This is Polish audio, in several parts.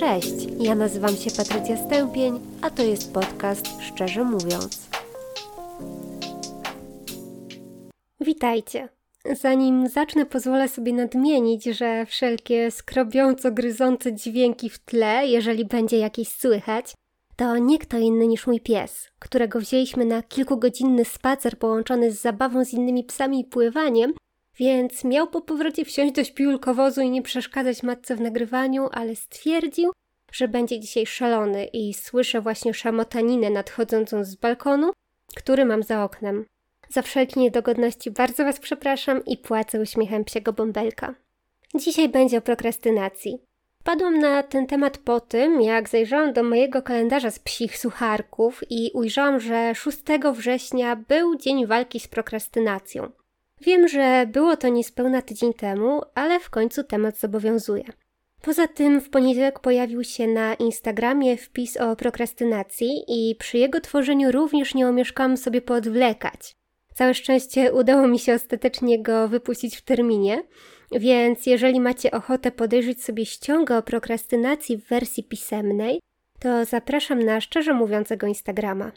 Cześć, ja nazywam się Patrycja Stępień, a to jest podcast Szczerze Mówiąc. Witajcie. Zanim zacznę, pozwolę sobie nadmienić, że wszelkie skrobiąco gryzące dźwięki w tle, jeżeli będzie jakieś słychać, to nie kto inny niż mój pies, którego wzięliśmy na kilkugodzinny spacer połączony z zabawą z innymi psami i pływaniem, więc miał po powrocie wsiąść do śpiulkowozu i nie przeszkadzać matce w nagrywaniu, ale stwierdził, że będzie dzisiaj szalony i słyszę właśnie szamotaninę nadchodzącą z balkonu, który mam za oknem. Za wszelkie niedogodności bardzo Was przepraszam i płacę uśmiechem psiego bąbelka. Dzisiaj będzie o prokrastynacji. Padłam na ten temat po tym, jak zajrzałam do mojego kalendarza z psich sucharków i ujrzałam, że 6 września był Dzień Walki z Prokrastynacją. Wiem, że było to niespełna tydzień temu, ale w końcu temat zobowiązuje. Poza tym w poniedziałek pojawił się na Instagramie wpis o prokrastynacji i przy jego tworzeniu również nie omieszkałam sobie poodwlekać. Całe szczęście udało mi się ostatecznie go wypuścić w terminie, więc jeżeli macie ochotę podejrzeć sobie ściągę o prokrastynacji w wersji pisemnej, to zapraszam na szczerze mówiącego Instagrama.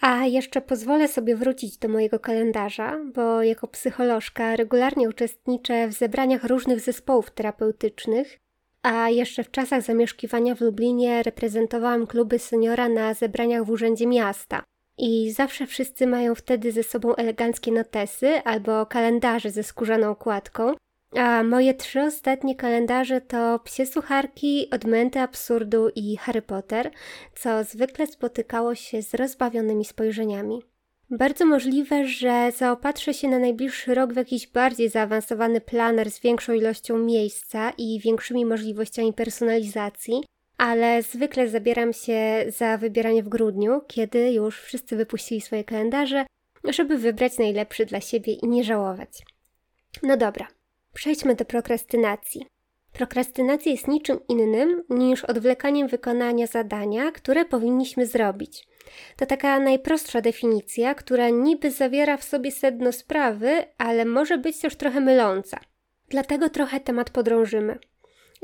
A jeszcze pozwolę sobie wrócić do mojego kalendarza, bo jako psycholożka regularnie uczestniczę w zebraniach różnych zespołów terapeutycznych, a jeszcze w czasach zamieszkiwania w Lublinie reprezentowałam kluby seniora na zebraniach w Urzędzie Miasta. I zawsze wszyscy mają wtedy ze sobą eleganckie notesy albo kalendarze ze skórzaną okładką, a moje trzy ostatnie kalendarze to Psie Sucharki, Odmęty Absurdu i Harry Potter, co zwykle spotykało się z rozbawionymi spojrzeniami. Bardzo możliwe, że zaopatrzę się na najbliższy rok w jakiś bardziej zaawansowany planer z większą ilością miejsca i większymi możliwościami personalizacji, ale zwykle zabieram się za wybieranie w grudniu, kiedy już wszyscy wypuścili swoje kalendarze, żeby wybrać najlepszy dla siebie i nie żałować. No dobra, Przejdźmy do prokrastynacji. Prokrastynacja jest niczym innym niż odwlekaniem wykonania zadania, które powinniśmy zrobić. To taka najprostsza definicja, która niby zawiera w sobie sedno sprawy, ale może być też trochę myląca. Dlatego trochę temat podrążymy.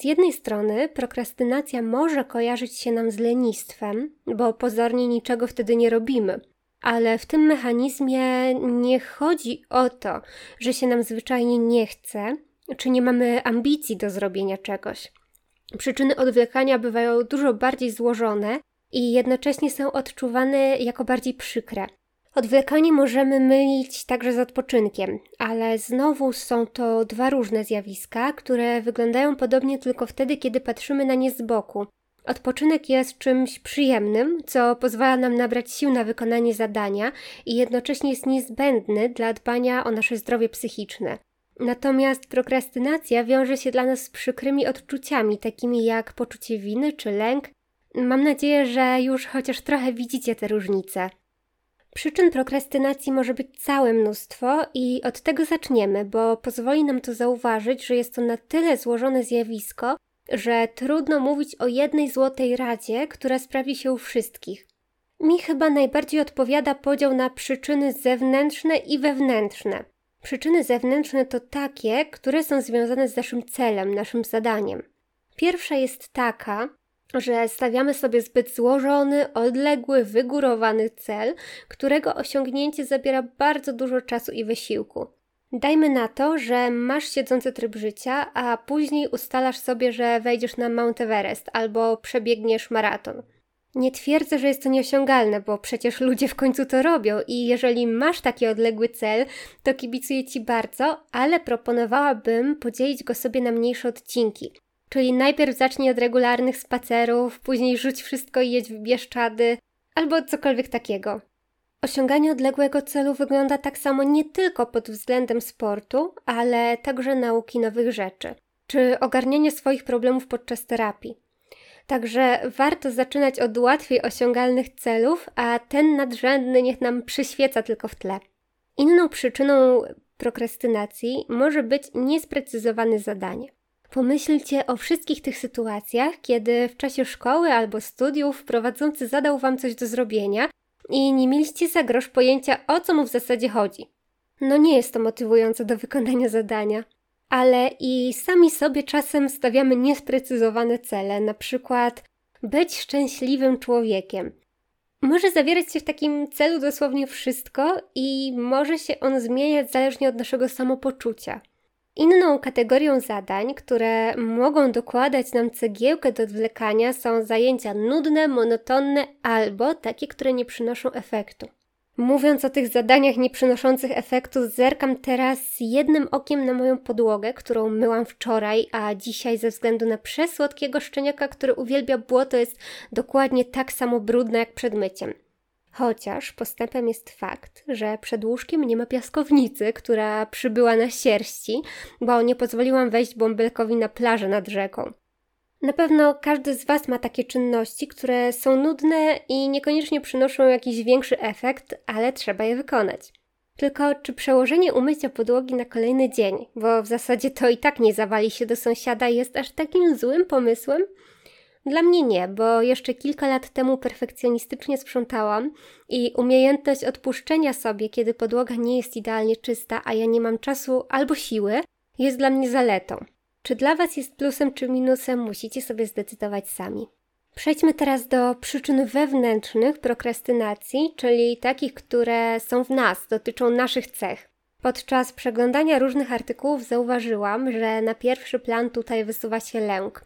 Z jednej strony prokrastynacja może kojarzyć się nam z lenistwem, bo pozornie niczego wtedy nie robimy. Ale w tym mechanizmie nie chodzi o to, że się nam zwyczajnie nie chce, czy nie mamy ambicji do zrobienia czegoś. Przyczyny odwlekania bywają dużo bardziej złożone i jednocześnie są odczuwane jako bardziej przykre. Odwlekanie możemy mylić także z odpoczynkiem, ale znowu są to dwa różne zjawiska, które wyglądają podobnie tylko wtedy, kiedy patrzymy na nie z boku, Odpoczynek jest czymś przyjemnym, co pozwala nam nabrać sił na wykonanie zadania i jednocześnie jest niezbędny dla dbania o nasze zdrowie psychiczne. Natomiast prokrastynacja wiąże się dla nas z przykrymi odczuciami, takimi jak poczucie winy czy lęk. Mam nadzieję, że już chociaż trochę widzicie te różnice. Przyczyn prokrastynacji może być całe mnóstwo i od tego zaczniemy, bo pozwoli nam to zauważyć, że jest to na tyle złożone zjawisko, że trudno mówić o jednej złotej radzie, która sprawi się u wszystkich. Mi chyba najbardziej odpowiada podział na przyczyny zewnętrzne i wewnętrzne. Przyczyny zewnętrzne to takie, które są związane z naszym celem, naszym zadaniem. Pierwsza jest taka, że stawiamy sobie zbyt złożony, odległy, wygórowany cel, którego osiągnięcie zabiera bardzo dużo czasu i wysiłku. Dajmy na to, że masz siedzący tryb życia, a później ustalasz sobie, że wejdziesz na Mount Everest albo przebiegniesz maraton. Nie twierdzę, że jest to nieosiągalne, bo przecież ludzie w końcu to robią i jeżeli masz taki odległy cel, to kibicuję Ci bardzo, ale proponowałabym podzielić go sobie na mniejsze odcinki. Czyli najpierw zacznij od regularnych spacerów, później rzuć wszystko i jedź w Bieszczady, albo cokolwiek takiego. Osiąganie odległego celu wygląda tak samo nie tylko pod względem sportu, ale także nauki nowych rzeczy, czy ogarniania swoich problemów podczas terapii. Także warto zaczynać od łatwiej osiągalnych celów, a ten nadrzędny niech nam przyświeca tylko w tle. Inną przyczyną prokrastynacji może być niesprecyzowane zadanie. Pomyślcie o wszystkich tych sytuacjach, kiedy w czasie szkoły albo studiów prowadzący zadał Wam coś do zrobienia, i nie mieliście za grosz pojęcia, o co mu w zasadzie chodzi. No nie jest to motywujące do wykonania zadania. ale i sami sobie czasem stawiamy niesprecyzowane cele, na przykład być szczęśliwym człowiekiem. Może zawierać się w takim celu dosłownie wszystko i może się on zmieniać zależnie od naszego samopoczucia. Inną kategorią zadań, które mogą dokładać nam cegiełkę do odwlekania, są zajęcia nudne, monotonne albo takie, które nie przynoszą efektu. Mówiąc o tych zadaniach nieprzynoszących efektu, zerkam teraz jednym okiem na moją podłogę, którą myłam wczoraj, a dzisiaj ze względu na przesłodkiego szczeniaka, który uwielbia błoto, jest dokładnie tak samo brudna jak przed myciem. Chociaż postępem jest fakt, że przed łóżkiem nie ma piaskownicy, która przybyła na sierści, bo nie pozwoliłam wejść bąbelkowi na plażę nad rzeką. Na pewno każdy z Was ma takie czynności, które są nudne i niekoniecznie przynoszą jakiś większy efekt, ale trzeba je wykonać. Tylko czy przełożenie umycia podłogi na kolejny dzień, bo w zasadzie to i tak nie zawali się do sąsiada, jest aż takim złym pomysłem? Dla mnie nie, bo jeszcze kilka lat temu perfekcjonistycznie sprzątałam i umiejętność odpuszczenia sobie, kiedy podłoga nie jest idealnie czysta, a ja nie mam czasu albo siły, jest dla mnie zaletą. Czy dla Was jest plusem czy minusem, musicie sobie zdecydować sami. Przejdźmy teraz do przyczyn wewnętrznych prokrastynacji, czyli takich, które są w nas, dotyczą naszych cech. Podczas przeglądania różnych artykułów zauważyłam, że na pierwszy plan tutaj wysuwa się lęk.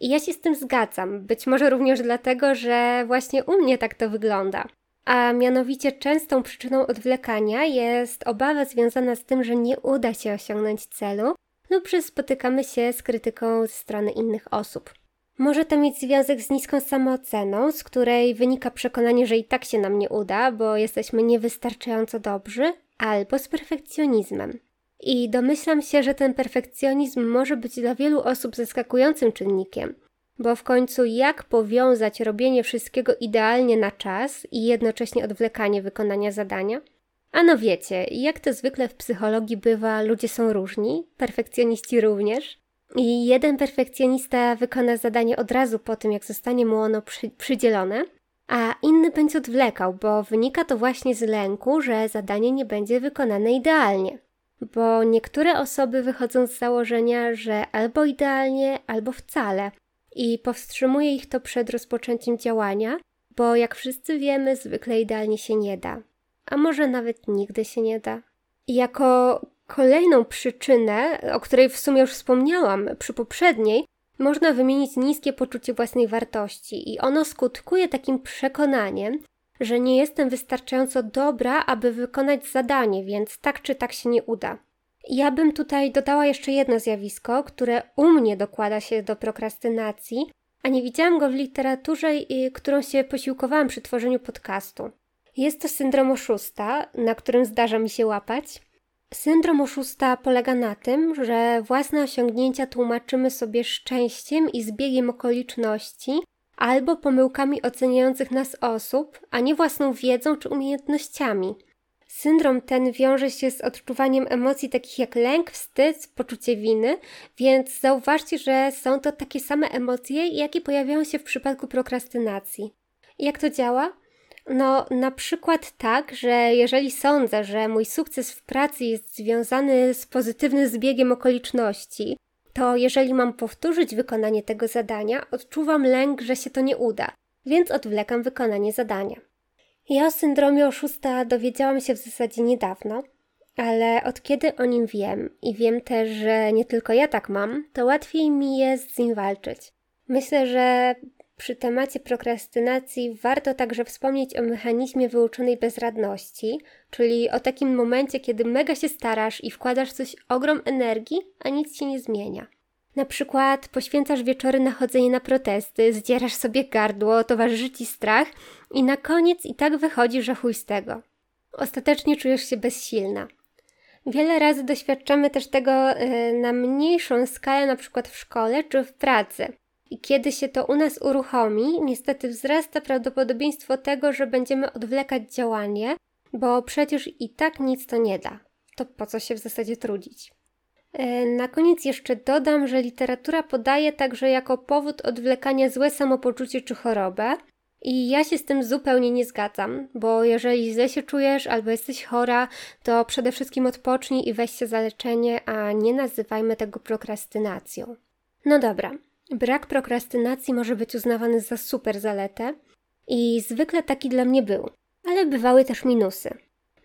I ja się z tym zgadzam, być może również dlatego, że właśnie u mnie tak to wygląda. A mianowicie częstą przyczyną odwlekania jest obawa związana z tym, że nie uda się osiągnąć celu lub że spotykamy się z krytyką ze strony innych osób. Może to mieć związek z niską samooceną, z której wynika przekonanie, że i tak się nam nie uda, bo jesteśmy niewystarczająco dobrzy, albo z perfekcjonizmem. I domyślam się, że ten perfekcjonizm może być dla wielu osób zaskakującym czynnikiem, bo w końcu jak powiązać robienie wszystkiego idealnie na czas i jednocześnie odwlekanie wykonania zadania? A no wiecie, jak to zwykle w psychologii bywa, ludzie są różni, perfekcjoniści również. I jeden perfekcjonista wykona zadanie od razu po tym, jak zostanie mu ono przy, przydzielone, a inny będzie odwlekał, bo wynika to właśnie z lęku, że zadanie nie będzie wykonane idealnie. Bo niektóre osoby wychodzą z założenia, że albo idealnie, albo wcale, i powstrzymuje ich to przed rozpoczęciem działania, bo jak wszyscy wiemy, zwykle idealnie się nie da. A może nawet nigdy się nie da. Jako kolejną przyczynę, o której w sumie już wspomniałam przy poprzedniej, można wymienić niskie poczucie własnej wartości, i ono skutkuje takim przekonaniem, że nie jestem wystarczająco dobra, aby wykonać zadanie, więc tak czy tak się nie uda. Ja bym tutaj dodała jeszcze jedno zjawisko, które u mnie dokłada się do prokrastynacji, a nie widziałam go w literaturze, którą się posiłkowałam przy tworzeniu podcastu. Jest to syndrom oszusta, na którym zdarza mi się łapać. Syndrom oszusta polega na tym, że własne osiągnięcia tłumaczymy sobie szczęściem i zbiegiem okoliczności albo pomyłkami oceniających nas osób, a nie własną wiedzą czy umiejętnościami. Syndrom ten wiąże się z odczuwaniem emocji takich jak lęk, wstyd, poczucie winy, więc zauważcie, że są to takie same emocje, jakie pojawiają się w przypadku prokrastynacji. Jak to działa? No, na przykład tak, że jeżeli sądzę, że mój sukces w pracy jest związany z pozytywnym zbiegiem okoliczności, to jeżeli mam powtórzyć wykonanie tego zadania, odczuwam lęk, że się to nie uda, więc odwlekam wykonanie zadania. Ja o syndromie oszusta dowiedziałam się w zasadzie niedawno, ale od kiedy o nim wiem i wiem też, że nie tylko ja tak mam, to łatwiej mi jest z nim walczyć. Myślę, że przy temacie prokrastynacji warto także wspomnieć o mechanizmie wyuczonej bezradności, czyli o takim momencie, kiedy mega się starasz i wkładasz coś ogrom energii, a nic się nie zmienia. Na przykład poświęcasz wieczory na chodzenie na protesty, zdzierasz sobie gardło, towarzyszy ci strach i na koniec i tak wychodzi, że chuj z tego. Ostatecznie czujesz się bezsilna. Wiele razy doświadczamy też tego e, na mniejszą skalę, na przykład w szkole czy w pracy. I kiedy się to u nas uruchomi, niestety wzrasta prawdopodobieństwo tego, że będziemy odwlekać działanie, bo przecież i tak nic to nie da. To po co się w zasadzie trudzić? E, na koniec jeszcze dodam, że literatura podaje także jako powód odwlekania złe samopoczucie czy chorobę, I ja się z tym zupełnie nie zgadzam, bo jeżeli źle się czujesz albo jesteś chora, to przede wszystkim odpocznij i weź się za leczenie, a nie nazywajmy tego prokrastynacją. No dobra, brak prokrastynacji może być uznawany za super zaletę i zwykle taki dla mnie był, ale bywały też minusy.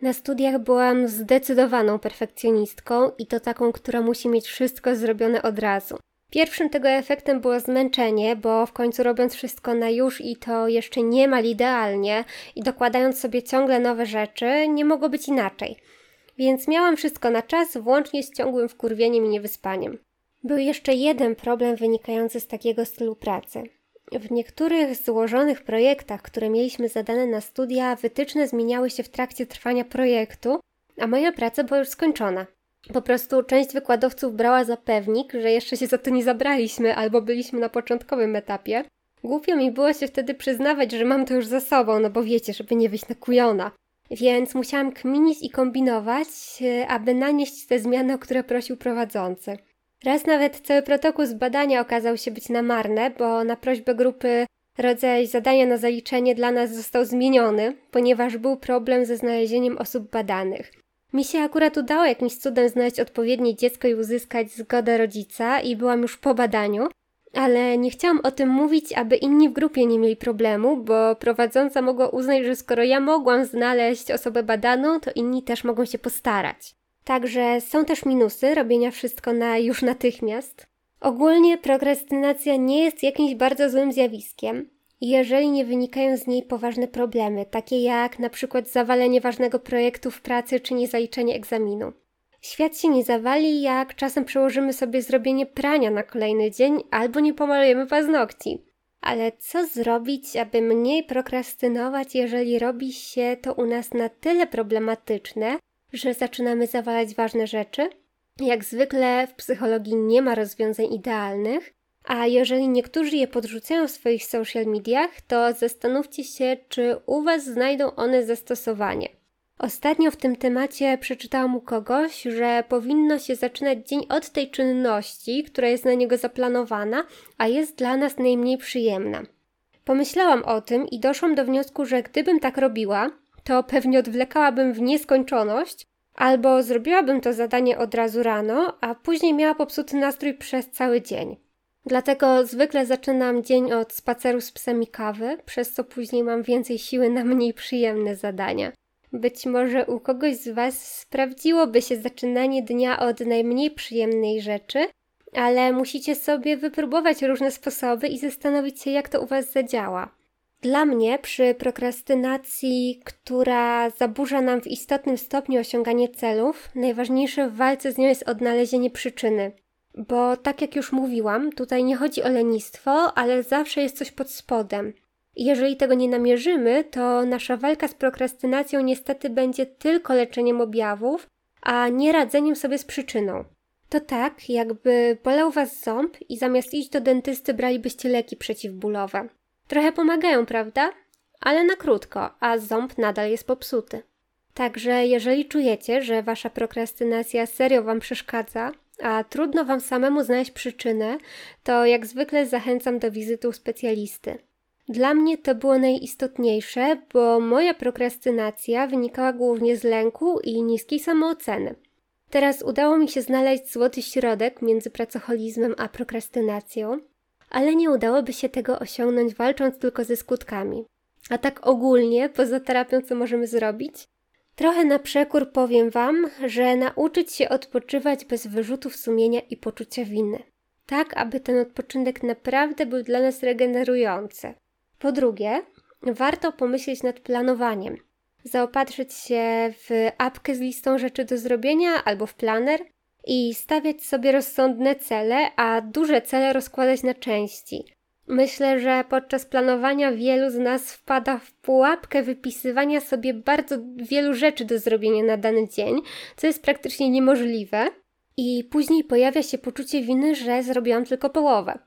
Na studiach byłam zdecydowaną perfekcjonistką i to taką, która musi mieć wszystko zrobione od razu. Pierwszym tego efektem było zmęczenie, bo w końcu robiąc wszystko na już i to jeszcze niemal idealnie i dokładając sobie ciągle nowe rzeczy, nie mogło być inaczej. Więc miałam wszystko na czas, włącznie z ciągłym wkurwieniem i niewyspaniem. Był jeszcze jeden problem wynikający z takiego stylu pracy. W niektórych złożonych projektach, które mieliśmy zadane na studia, wytyczne zmieniały się w trakcie trwania projektu, a moja praca była już skończona. Po prostu część wykładowców brała za pewnik, że jeszcze się za to nie zabraliśmy albo byliśmy na początkowym etapie. Głupio mi było się wtedy przyznawać, że mam to już za sobą, no bo wiecie, żeby nie wyjść na kujona. Więc musiałam kminić i kombinować, e, aby nanieść te zmiany, o które prosił prowadzący. Raz nawet cały protokół z badania okazał się być namarny, bo na prośbę grupy rodzaj zadania na zaliczenie dla nas został zmieniony, ponieważ był problem ze znalezieniem osób badanych. Mi się akurat udało jakimś cudem znaleźć odpowiednie dziecko i uzyskać zgodę rodzica i byłam już po badaniu, ale nie chciałam o tym mówić, aby inni w grupie nie mieli problemu, bo prowadząca mogła uznać, że skoro ja mogłam znaleźć osobę badaną, to inni też mogą się postarać. Także są też minusy robienia wszystko na już natychmiast. Ogólnie prokrastynacja nie jest jakimś bardzo złym zjawiskiem, jeżeli nie wynikają z niej poważne problemy, takie jak na przykład zawalenie ważnego projektu w pracy czy niezaliczenie egzaminu. Świat się nie zawali, jak czasem przełożymy sobie zrobienie prania na kolejny dzień albo nie pomalujemy paznokci. Ale co zrobić, aby mniej prokrastynować, jeżeli robi się to u nas na tyle problematyczne, że zaczynamy zawalać ważne rzeczy? Jak zwykle w psychologii nie ma rozwiązań idealnych, a jeżeli niektórzy je podrzucają w swoich social mediach, to zastanówcie się, czy u Was znajdą one zastosowanie. Ostatnio w tym temacie przeczytałam u kogoś, że powinno się zaczynać dzień od tej czynności, która jest na niego zaplanowana, a jest dla nas najmniej przyjemna. Pomyślałam o tym i doszłam do wniosku, że gdybym tak robiła, to pewnie odwlekałabym w nieskończoność, albo zrobiłabym to zadanie od razu rano, a później miała popsuty nastrój przez cały dzień. Dlatego zwykle zaczynam dzień od spaceru z psem i kawy, przez co później mam więcej siły na mniej przyjemne zadania. Być może u kogoś z Was sprawdziłoby się zaczynanie dnia od najmniej przyjemnej rzeczy, ale musicie sobie wypróbować różne sposoby i zastanowić się, jak to u Was zadziała. Dla mnie przy prokrastynacji, która zaburza nam w istotnym stopniu osiąganie celów, najważniejsze w walce z nią jest odnalezienie przyczyny. Bo tak jak już mówiłam, tutaj nie chodzi o lenistwo, ale zawsze jest coś pod spodem. Jeżeli tego nie namierzymy, to nasza walka z prokrastynacją niestety będzie tylko leczeniem objawów, a nie radzeniem sobie z przyczyną. To tak, jakby bolał was ząb i zamiast iść do dentysty bralibyście leki przeciwbólowe. Trochę pomagają, prawda? Ale na krótko, a ząb nadal jest popsuty. Także jeżeli czujecie, że wasza prokrastynacja serio wam przeszkadza, a trudno Wam samemu znaleźć przyczynę, to jak zwykle zachęcam do wizyty u specjalisty. Dla mnie to było najistotniejsze, bo moja prokrastynacja wynikała głównie z lęku i niskiej samooceny. Teraz udało mi się znaleźć złoty środek między pracoholizmem a prokrastynacją, ale nie udałoby się tego osiągnąć walcząc tylko ze skutkami. A tak ogólnie, poza terapią, co możemy zrobić? Trochę na przekór powiem Wam, że nauczyć się odpoczywać bez wyrzutów sumienia i poczucia winy. Tak, aby ten odpoczynek naprawdę był dla nas regenerujący. Po drugie, warto pomyśleć nad planowaniem. Zaopatrzyć się w apkę z listą rzeczy do zrobienia albo w planer i stawiać sobie rozsądne cele, a duże cele rozkładać na części. Myślę, że podczas planowania wielu z nas wpada w pułapkę wypisywania sobie bardzo wielu rzeczy do zrobienia na dany dzień, co jest praktycznie niemożliwe, i później pojawia się poczucie winy, że zrobiłam tylko połowę.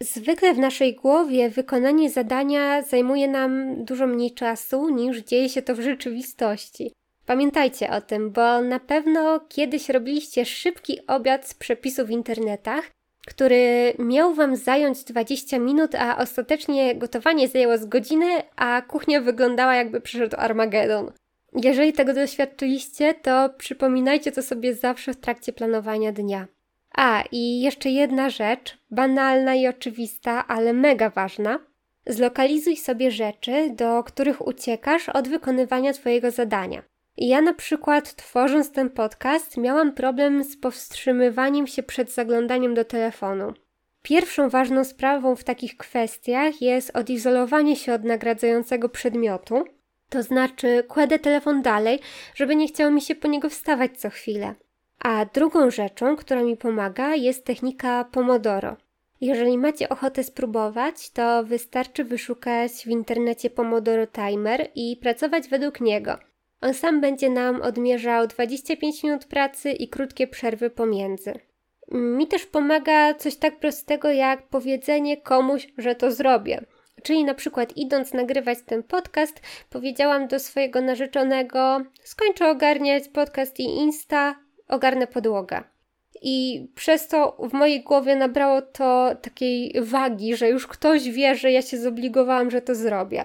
Zwykle w naszej głowie wykonanie zadania zajmuje nam dużo mniej czasu niż dzieje się to w rzeczywistości. Pamiętajcie o tym, bo na pewno kiedyś robiliście szybki obiad z przepisów w internetach który miał Wam zająć 20 minut, a ostatecznie gotowanie zajęło z godzinę, a kuchnia wyglądała jakby przyszedł Armagedon. Jeżeli tego doświadczyliście, to przypominajcie to sobie zawsze w trakcie planowania dnia. A, i jeszcze jedna rzecz, banalna i oczywista, ale mega ważna. Zlokalizuj sobie rzeczy, do których uciekasz od wykonywania Twojego zadania. Ja na przykład tworząc ten podcast miałam problem z powstrzymywaniem się przed zaglądaniem do telefonu. Pierwszą ważną sprawą w takich kwestiach jest odizolowanie się od nagradzającego przedmiotu, to znaczy kładę telefon dalej, żeby nie chciało mi się po niego wstawać co chwilę. A drugą rzeczą, która mi pomaga, jest technika Pomodoro. Jeżeli macie ochotę spróbować, to wystarczy wyszukać w internecie Pomodoro Timer i pracować według niego. On sam będzie nam odmierzał 25 minut pracy i krótkie przerwy pomiędzy. Mi też pomaga coś tak prostego jak powiedzenie komuś, że to zrobię. Czyli na przykład idąc nagrywać ten podcast, powiedziałam do swojego narzeczonego: skończę ogarniać podcast i Insta, ogarnę podłogę. I przez to w mojej głowie nabrało to takiej wagi, że już ktoś wie, że ja się zobligowałam, że to zrobię.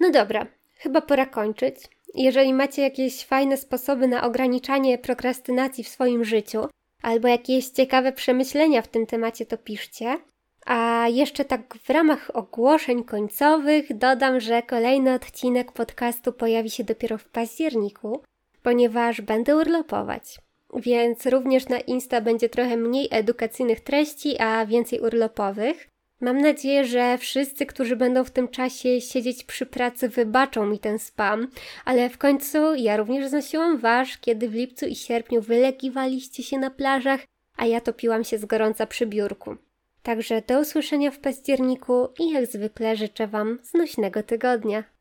No dobra, chyba pora kończyć. Jeżeli macie jakieś fajne sposoby na ograniczanie prokrastynacji w swoim życiu, albo jakieś ciekawe przemyślenia w tym temacie, to piszcie. A jeszcze tak w ramach ogłoszeń końcowych dodam, że kolejny odcinek podcastu pojawi się dopiero w październiku, ponieważ będę urlopować. Więc również na Insta będzie trochę mniej edukacyjnych treści, a więcej urlopowych. Mam nadzieję, że wszyscy, którzy będą w tym czasie siedzieć przy pracy, wybaczą mi ten spam, ale w końcu ja również znosiłam wasz, kiedy w lipcu i sierpniu wylegiwaliście się na plażach, a ja topiłam się z gorąca przy biurku. Także do usłyszenia w październiku i jak zwykle życzę Wam znośnego tygodnia.